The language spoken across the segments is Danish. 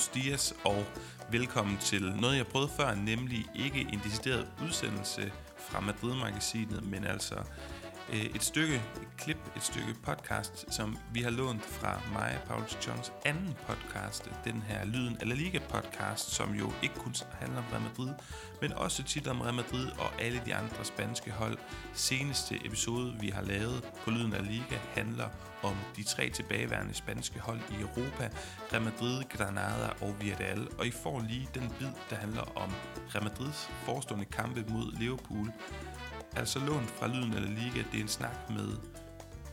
Buenos dias og velkommen til noget, jeg prøvede før, nemlig ikke en decideret udsendelse fra Madrid-magasinet, men altså Øh, et stykke et klip, et stykke podcast, som vi har lånt fra mig og Paul Johns anden podcast, den her Lyden eller Liga podcast, som jo ikke kun handler om Real Madrid, men også tit om Real Madrid og alle de andre spanske hold. Seneste episode, vi har lavet på Lyden af Liga, handler om de tre tilbageværende spanske hold i Europa, Real Madrid, Granada og Villarreal, og I får lige den bid, der handler om Real Madrids forestående kampe mod Liverpool, altså lånt fra Lyden af La Liga. Det er en snak med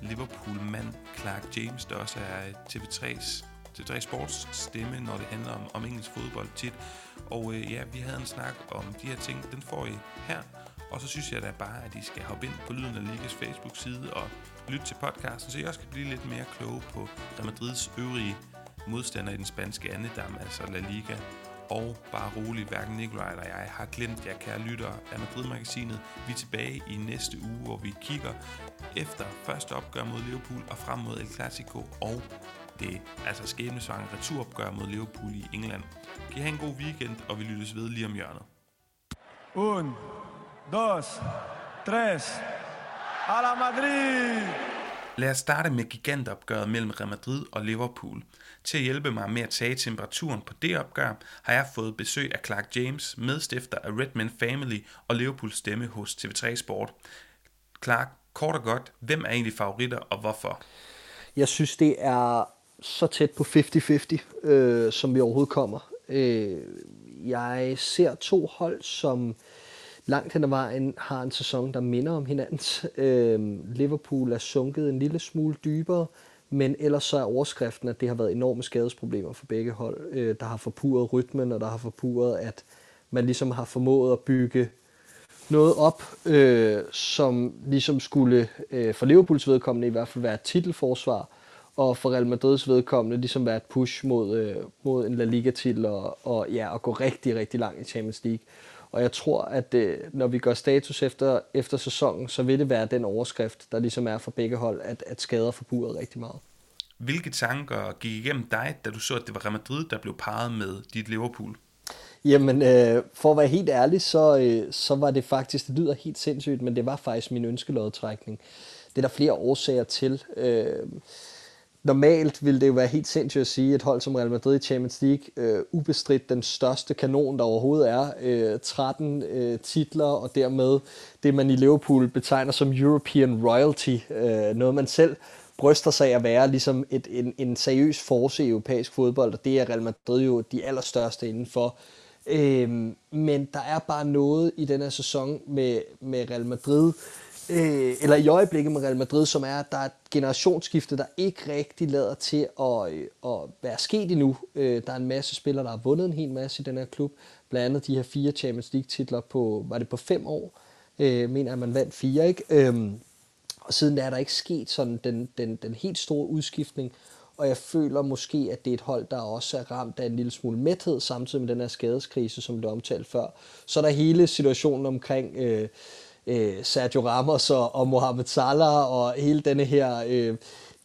Liverpool-mand Clark James, der også er TV3's TV3 Sports stemme, når det handler om, om engelsk fodbold tit. Og øh, ja, vi havde en snak om de her ting, den får I her. Og så synes jeg da bare, at I skal hoppe ind på Lyden af Ligas Facebook-side og lytte til podcasten, så I også kan blive lidt mere kloge på Real Madrids øvrige modstander i den spanske andedam, altså La Liga. Og bare rolig, hverken Nikolaj eller jeg har glemt jer, kære lyttere af Madrid-magasinet. Vi er tilbage i næste uge, hvor vi kigger efter første opgør mod Liverpool og frem mod El Clasico og det altså skæbnesvange returopgør mod Liverpool i England. Kan I have en god weekend, og vi lyttes ved lige om hjørnet. Un, dos, tres. A la Madrid! Lad os starte med gigantopgøret mellem Real Madrid og Liverpool. Til at hjælpe mig med at tage temperaturen på det opgør, har jeg fået besøg af Clark James, medstifter af Redman Family og Liverpools stemme hos TV3 Sport. Clark, kort og godt, hvem er egentlig favoritter og hvorfor? Jeg synes, det er så tæt på 50-50, øh, som vi overhovedet kommer. Øh, jeg ser to hold, som langt hen ad vejen har en sæson, der minder om hinandens. Øh, Liverpool er sunket en lille smule dybere, men ellers så er overskriften, at det har været enorme skadesproblemer for begge hold. Øh, der har forpurret rytmen, og der har forpurret, at man ligesom har formået at bygge noget op, øh, som ligesom skulle øh, for Liverpools vedkommende i hvert fald være et titelforsvar, og for Real Madrids vedkommende ligesom være et push mod, øh, mod en La Liga-titel og, og, ja, og gå rigtig, rigtig langt i Champions League. Og jeg tror, at øh, når vi gør status efter, efter sæsonen, så vil det være den overskrift, der ligesom er for begge hold, at, at skader forbruget rigtig meget. Hvilke tanker gik igennem dig, da du så, at det var Real Madrid, der blev parret med dit Liverpool? Jamen, øh, for at være helt ærlig, så, øh, så var det faktisk, det lyder helt sindssygt, men det var faktisk min ønskelodtrækning. Det er der flere årsager til. Øh, normalt ville det jo være helt sindssygt at sige, at et hold som Real Madrid i Champions League, øh, ubestridt den største kanon, der overhovedet er, øh, 13 øh, titler, og dermed det, man i Liverpool betegner som European Royalty, øh, noget man selv bryster sig at være ligesom et, en, en seriøs force i europæisk fodbold, og det er Real Madrid jo de allerstørste indenfor. Øh, men der er bare noget i den her sæson med, med Real Madrid, øh, Øh, eller i øjeblikket med Real Madrid, som er, at der er et generationsskifte, der ikke rigtig lader til at, øh, at være sket endnu. Øh, der er en masse spillere, der har vundet en hel masse i den her klub. Blandt andet de her fire Champions League-titler på, var det på fem år? Øh, mener at man vandt fire, ikke? Øh, og siden der er der ikke sket sådan den, den, den helt store udskiftning, og jeg føler måske, at det er et hold, der også er ramt af en lille smule mæthed, samtidig med den her skadeskrise, som blev omtalt før. Så er der hele situationen omkring øh, øh, Sergio Ramos og, og Mohamed Salah, og hele denne her, øh,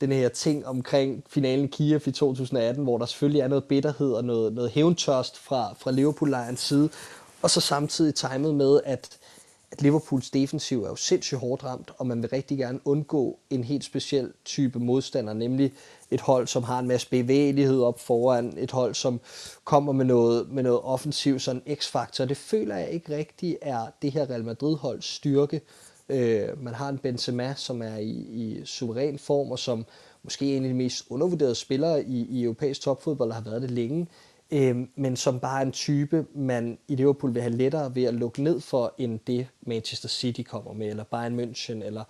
denne her ting omkring finalen i Kiev i 2018, hvor der selvfølgelig er noget bitterhed og noget, noget hævntørst fra, fra Liverpool-lejrens side, og så samtidig timet med, at at Liverpools defensiv er jo sindssygt hårdt ramt, og man vil rigtig gerne undgå en helt speciel type modstander, nemlig et hold, som har en masse bevægelighed op foran, et hold, som kommer med noget, med noget offensiv, sådan x-faktor. Det føler jeg ikke rigtigt er det her Real Madrid-holds styrke. Øh, man har en Benzema, som er i, i suveræn form, og som måske er en af de mest undervurderede spillere i, i europæisk topfodbold, der har været det længe øh, men som bare er en type, man i Liverpool vil have lettere ved at lukke ned for, end det Manchester City kommer med, eller Bayern München, eller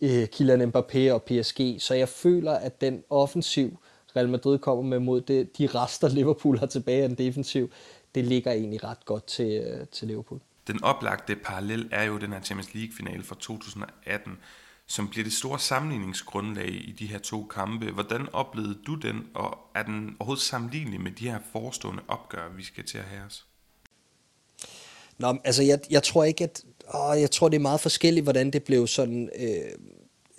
øh, Kylian Mbappé og PSG. Så jeg føler, at den offensiv, Real Madrid kommer med mod det, de rester, Liverpool har tilbage af den defensiv, det ligger egentlig ret godt til, øh, til Liverpool. Den oplagte parallel er jo den her Champions League-finale fra 2018, som bliver det store sammenligningsgrundlag i de her to kampe. Hvordan oplevede du den, og er den overhovedet sammenlignelig med de her forestående opgør, vi skal til at have os? Nå, altså jeg, jeg tror ikke, at åh, jeg tror, det er meget forskelligt, hvordan det blev sådan... Øh,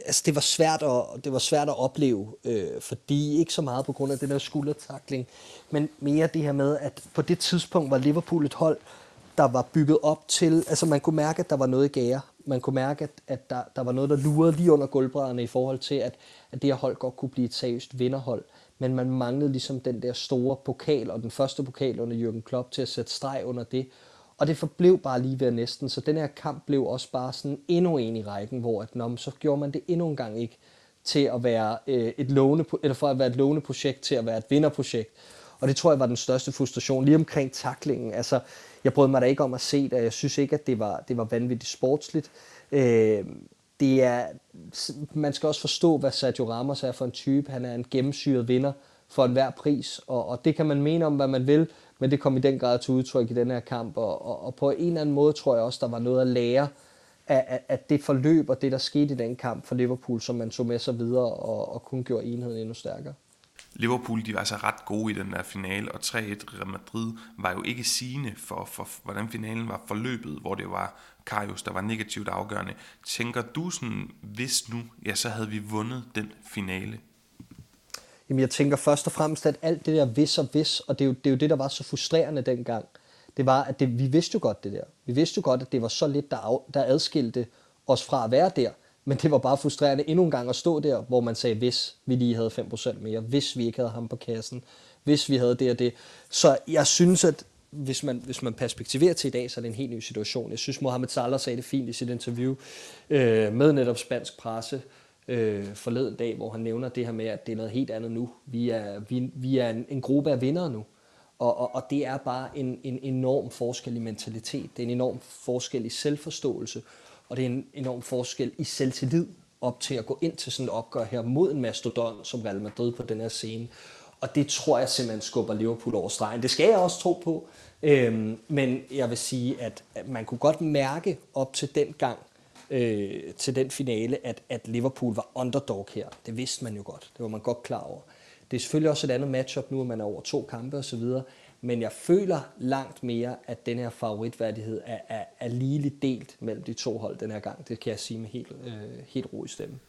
altså det var svært at, det var svært at opleve, øh, fordi ikke så meget på grund af den der skuldertakling, men mere det her med, at på det tidspunkt var Liverpool et hold, der var bygget op til, altså man kunne mærke, at der var noget i gære. Man kunne mærke, at, at der, der var noget, der lurede lige under gulvbrædderne i forhold til, at, at det her hold godt kunne blive et seriøst vinderhold. Men man manglede ligesom den der store pokal, og den første pokal under Jürgen Klopp til at sætte streg under det. Og det forblev bare lige ved næsten, så den her kamp blev også bare sådan endnu en i rækken, hvor at, når, så gjorde man det endnu en gang ikke til at være øh, et låne, eller for at være et låneprojekt til at være et vinderprojekt. Og det tror jeg var den største frustration lige omkring taklingen. Altså, jeg brød mig da ikke om at se det, jeg synes ikke, at det var, det var vanvittigt sportsligt. Øh, det er, man skal også forstå, hvad Sergio Ramos er for en type. Han er en gennemsyret vinder for enhver pris, og, og det kan man mene om, hvad man vil, men det kom i den grad til udtryk i den her kamp, og, og, og på en eller anden måde tror jeg også, der var noget at lære af, af, af det forløb og det, der skete i den kamp for Liverpool, som man tog med sig videre og, og kun gjorde enheden endnu stærkere. Liverpool de var så ret gode i den der finale, og 3-1 Real Madrid var jo ikke sigende for, for, hvordan finalen var forløbet, hvor det var Karius, der var negativt afgørende. Tænker du sådan, hvis nu, ja, så havde vi vundet den finale? Jamen jeg tænker først og fremmest, at alt det der vis og vis, og det er jo det, er jo det der var så frustrerende dengang, det var, at det, vi vidste jo godt det der. Vi vidste jo godt, at det var så lidt, der, af, der adskilte os fra at være der. Men det var bare frustrerende endnu en gang at stå der, hvor man sagde, hvis vi lige havde 5% mere, hvis vi ikke havde ham på kassen, hvis vi havde det og det. Så jeg synes, at hvis man, hvis man perspektiverer til i dag, så er det en helt ny situation. Jeg synes, Mohamed Salah sagde det fint i sit interview øh, med netop spansk presse øh, forleden dag, hvor han nævner det her med, at det er noget helt andet nu. Vi er, vi, vi er en, en gruppe af vindere nu. Og, og, og det er bare en, en enorm forskel i mentalitet. Det er en enorm forskel i selvforståelse. Og det er en enorm forskel i selvtillid op til at gå ind til sådan et opgør her mod en mastodon som Real Madrid på den her scene. Og det tror jeg simpelthen skubber Liverpool over stregen. Det skal jeg også tro på. Øhm, men jeg vil sige, at, at man kunne godt mærke op til den gang, øh, til den finale, at, at Liverpool var underdog her. Det vidste man jo godt. Det var man godt klar over. Det er selvfølgelig også et andet matchup nu, at man er over to kampe osv., men jeg føler langt mere, at den her favoritværdighed er, er, er ligeligt delt mellem de to hold den her gang. Det kan jeg sige med helt, øh, helt ro i stemmen.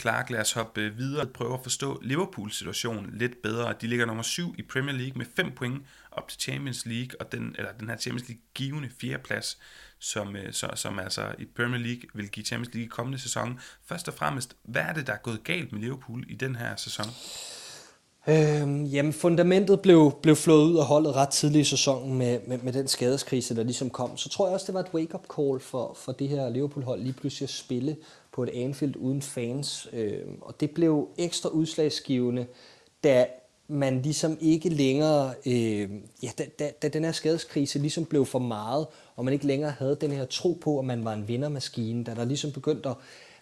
Clark, lad os hoppe øh, videre og prøve at forstå Liverpools situation lidt bedre. De ligger nummer 7 i Premier League med 5 point op til Champions League, og den, eller den her Champions League givende fjerdeplads, som, øh, så, som altså i Premier League vil give Champions League i kommende sæson. Først og fremmest, hvad er det, der er gået galt med Liverpool i den her sæson? Øhm, jamen, fundamentet blev, blev flået ud af holdet ret tidligt i sæsonen med, med, med den skadeskrise, der ligesom kom. Så tror jeg også, det var et wake-up call for, for det her Liverpool-hold lige pludselig at spille på et Anfield uden fans. Øhm, og det blev ekstra udslagsgivende, da man ligesom ikke længere, øh, ja, da, da, da den her skadeskrise ligesom blev for meget, og man ikke længere havde den her tro på, at man var en vindermaskine, da der ligesom begyndte at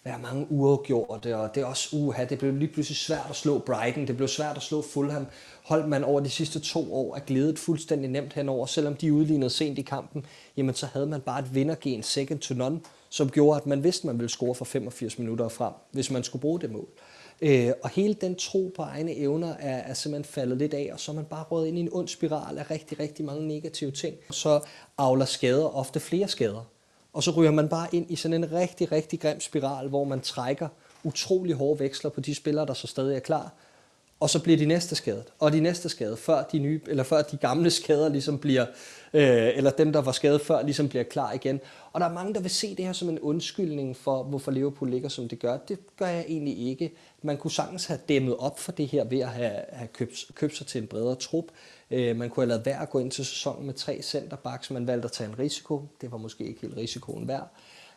være mange uafgjorte, og det er også uha, det blev lige pludselig svært at slå Brighton, det blev svært at slå Fulham. Holdt man over de sidste to år er glædet fuldstændig nemt henover, selvom de udlignede sent i kampen, jamen så havde man bare et vindergen second to none, som gjorde, at man vidste, at man ville score for 85 minutter frem, hvis man skulle bruge det mål. Øh, og hele den tro på egne evner er, er simpelthen faldet lidt af, og så er man bare røget ind i en ond spiral af rigtig, rigtig mange negative ting. Så avler skader ofte flere skader. Og så ryger man bare ind i sådan en rigtig, rigtig grim spiral, hvor man trækker utrolig hårde veksler på de spillere, der så stadig er klar. Og så bliver de næste skadet, og de næste skadet, før de, nye, eller før de gamle skader ligesom bliver, øh, eller dem, der var skadet før, ligesom bliver klar igen. Og der er mange, der vil se det her som en undskyldning for, hvorfor Liverpool ligger, som det gør. Det gør jeg egentlig ikke. Man kunne sagtens have dæmmet op for det her ved at have, have købt, købt sig til en bredere trup. Øh, man kunne have lavet værd at gå ind til sæsonen med tre centerbacks. Man valgte at tage en risiko. Det var måske ikke helt risikoen værd.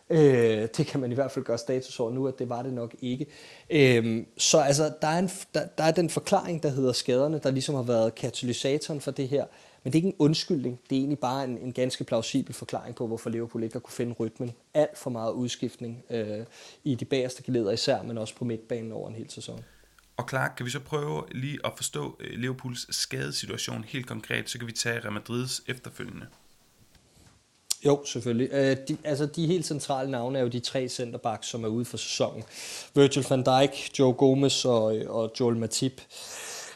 Øh, det kan man i hvert fald gøre status over nu, at det var det nok ikke. Øh, så altså, der er, en, der, der er den forklaring, der hedder skaderne, der ligesom har været katalysatoren for det her. Men det er ikke en undskyldning. Det er egentlig bare en, en ganske plausibel forklaring på, hvorfor Liverpool ikke har kunne finde rytmen. Alt for meget udskiftning øh, i de bagerste geleder især, men også på midtbanen over en hel sæson. Og Clark, kan vi så prøve lige at forstå øh, Liverpools skadesituation helt konkret, så kan vi tage Real Madrids efterfølgende. Jo, selvfølgelig. Øh, de, altså, de helt centrale navne er jo de tre centerbacks, som er ude for sæsonen. Virgil van Dijk, Joe Gomez og, øh, og Joel Matip.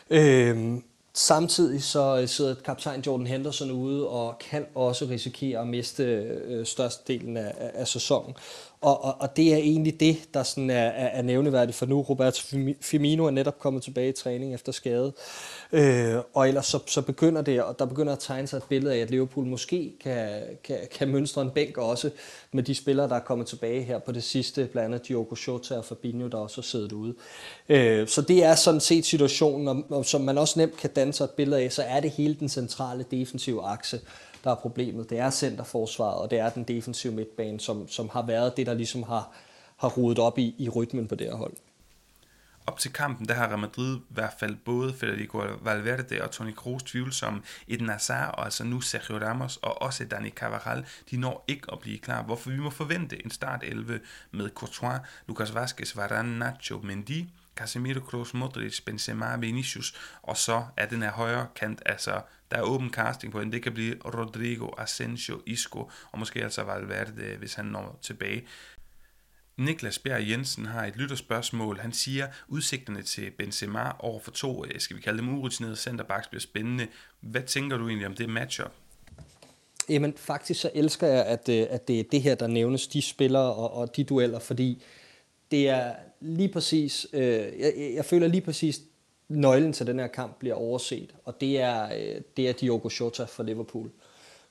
Øh, Samtidig så øh, sidder kaptajn Jordan Henderson ude og kan også risikere at miste øh, størstedelen af, af sæsonen. Og, og, og det er egentlig det, der sådan er, er, er nævneværdigt for nu. Roberto Firmino er netop kommet tilbage i træning efter skade. Øh, og ellers så, så begynder det, og der begynder at tegne sig et billede af, at Liverpool måske kan, kan, kan mønstre en bænk også med de spillere, der er kommet tilbage her på det sidste, blandt andet Diogo Jota og Fabinho, der også har siddet ude. Øh, så det er sådan set situationen, og, og som man også nemt kan danne sig et billede af, så er det hele den centrale defensive akse, der er problemet. Det er centerforsvaret, og det er den defensive midtbane, som, som har været det, der ligesom har, har rodet op i, i rytmen på det her hold. Op til kampen, der har Real Madrid i hvert fald både Federico Valverde og Toni Kroos tvivlsomme. Eden Hazard og altså nu Sergio Ramos og også Dani Carvajal, de når ikke at blive klar, hvorfor vi må forvente en start 11 med Courtois, Lucas Vazquez, Varane, Nacho, Mendy, Casemiro, Kroos, Modric, Benzema, Vinicius, og så er den her højre kant, altså der er åben casting på den, det kan blive Rodrigo, Asensio, Isco, og måske altså Valverde, hvis han når tilbage. Niklas Bjerg Jensen har et lytterspørgsmål. Han siger, udsigterne til Benzema over for to, øh, skal vi kalde dem urutinerede centerbacks, bliver spændende. Hvad tænker du egentlig om det matchup? Jamen faktisk så elsker jeg, at, øh, at det er det her, der nævnes, de spillere og, og de dueller, fordi det er lige præcis, øh, jeg, jeg føler lige præcis, nøglen til den her kamp bliver overset, og det er, øh, det er Diogo Jota for Liverpool.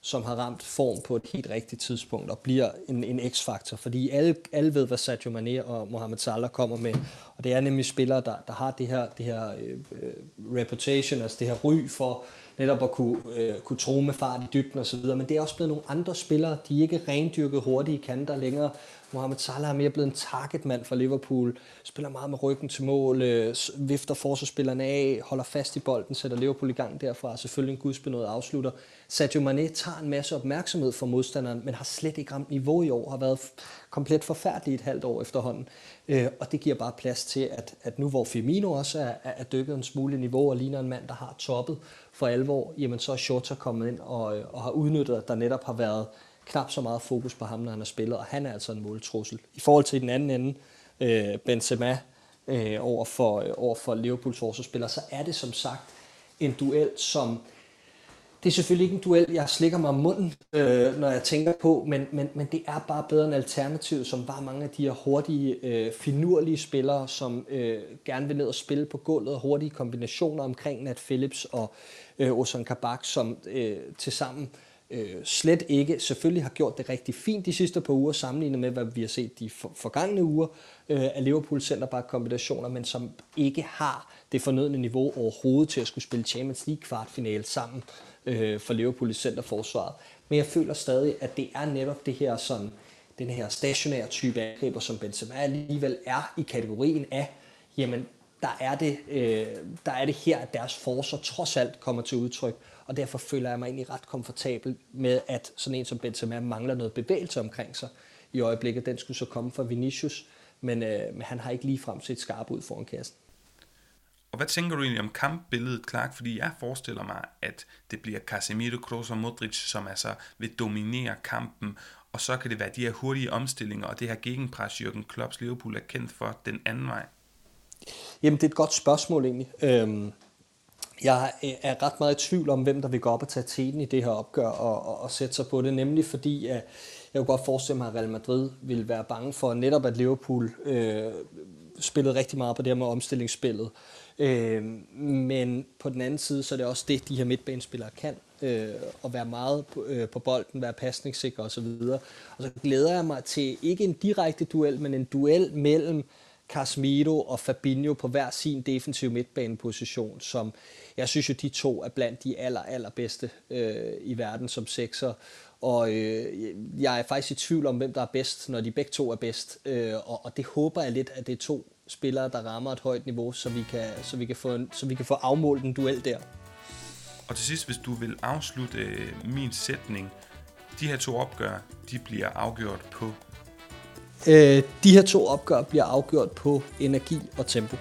Som har ramt form på et helt rigtigt tidspunkt og bliver en, en x-faktor, fordi alle, alle ved, hvad Sadio Mane og Mohamed Salah kommer med, og det er nemlig spillere, der, der har det her, det her øh reputation, altså det her ry for netop at kunne, øh, kunne tro med fart i dybden osv., men det er også blevet nogle andre spillere, de er ikke rendyrket hurtige kanter længere, Mohamed Salah er mere blevet en targetmand for Liverpool, spiller meget med ryggen til mål, øh, vifter forsvarsspillerne af, holder fast i bolden, sætter Liverpool i gang derfra, selvfølgelig en gudsbenået afslutter. Sadio Mane tager en masse opmærksomhed fra modstanderen, men har slet ikke ramt niveau i år, har været komplet forfærdelig et halvt år efterhånden. Øh, og det giver bare plads til, at, at nu hvor Firmino også er, er dykket en smule niveau og ligner en mand, der har toppet for alvor, jamen så er Shota kommet ind og, øh, og har udnyttet, at der netop har været knap så meget fokus på ham, når han har spillet, og han er altså en måltrussel. I forhold til den anden ende, øh, Benzema, øh, over, for, øh, over for Liverpools forsvarsspiller, så er det som sagt en duel, som det er selvfølgelig ikke en duel, jeg slikker mig om munden, øh, når jeg tænker på, men, men, men det er bare bedre end alternativ, som var mange af de her hurtige, øh, finurlige spillere, som øh, gerne vil ned og spille på gulvet, og hurtige kombinationer omkring Nat Phillips og øh, Ozan Kabak, som øh, til sammen øh, øh, slet ikke, selvfølgelig har gjort det rigtig fint de sidste par uger, sammenlignet med, hvad vi har set de for, forgangne uger øh, af Liverpool centerback kombinationer, men som ikke har det fornødne niveau overhovedet til at skulle spille Champions League kvartfinale sammen øh, for Liverpool i centerforsvaret. Men jeg føler stadig, at det er netop det her sådan, den her stationære type angriber, som Benzema alligevel er i kategorien af, jamen der er det, øh, der er det her, at deres forser trods alt kommer til udtryk, og derfor føler jeg mig egentlig ret komfortabel med, at sådan en som Benzema mangler noget bevægelse omkring sig i øjeblikket. Den skulle så komme fra Vinicius, men, øh, men han har ikke lige frem set skarp ud foran kassen. Og hvad tænker du egentlig om kampbilledet, Clark? Fordi jeg forestiller mig, at det bliver Casemiro, Kroos og Modric, som altså vil dominere kampen, og så kan det være de her hurtige omstillinger, og det her gegenpres, Jürgen Klopps Liverpool er kendt for den anden vej. Jamen, det er et godt spørgsmål egentlig. Øhm, jeg er ret meget i tvivl om, hvem der vil gå op og tage teten i det her opgør og, og, og sætte sig på det, nemlig fordi at jeg kunne godt forestille mig, at Real Madrid ville være bange for netop, at Liverpool øh, spillede rigtig meget på det her med omstillingsspillet. Øh, men på den anden side, så er det også det, de her midtbanespillere kan, øh, at være meget på, øh, på bolden, være pasningssikre osv. Og så glæder jeg mig til ikke en direkte duel, men en duel mellem Casemiro og Fabinho på hver sin defensiv midtbaneposition, som jeg synes jo, de to er blandt de aller, allerbedste øh, i verden som sekser. Og øh, jeg er faktisk i tvivl om, hvem der er bedst, når de begge to er bedst. Øh, og, og det håber jeg lidt, at det er to spillere, der rammer et højt niveau, så vi kan, så vi kan, få, en, så vi kan få afmålt en duel der. Og til sidst, hvis du vil afslutte øh, min sætning, de her to opgør, de bliver afgjort på Øh, de her to opgør bliver afgjort på energi og tempo.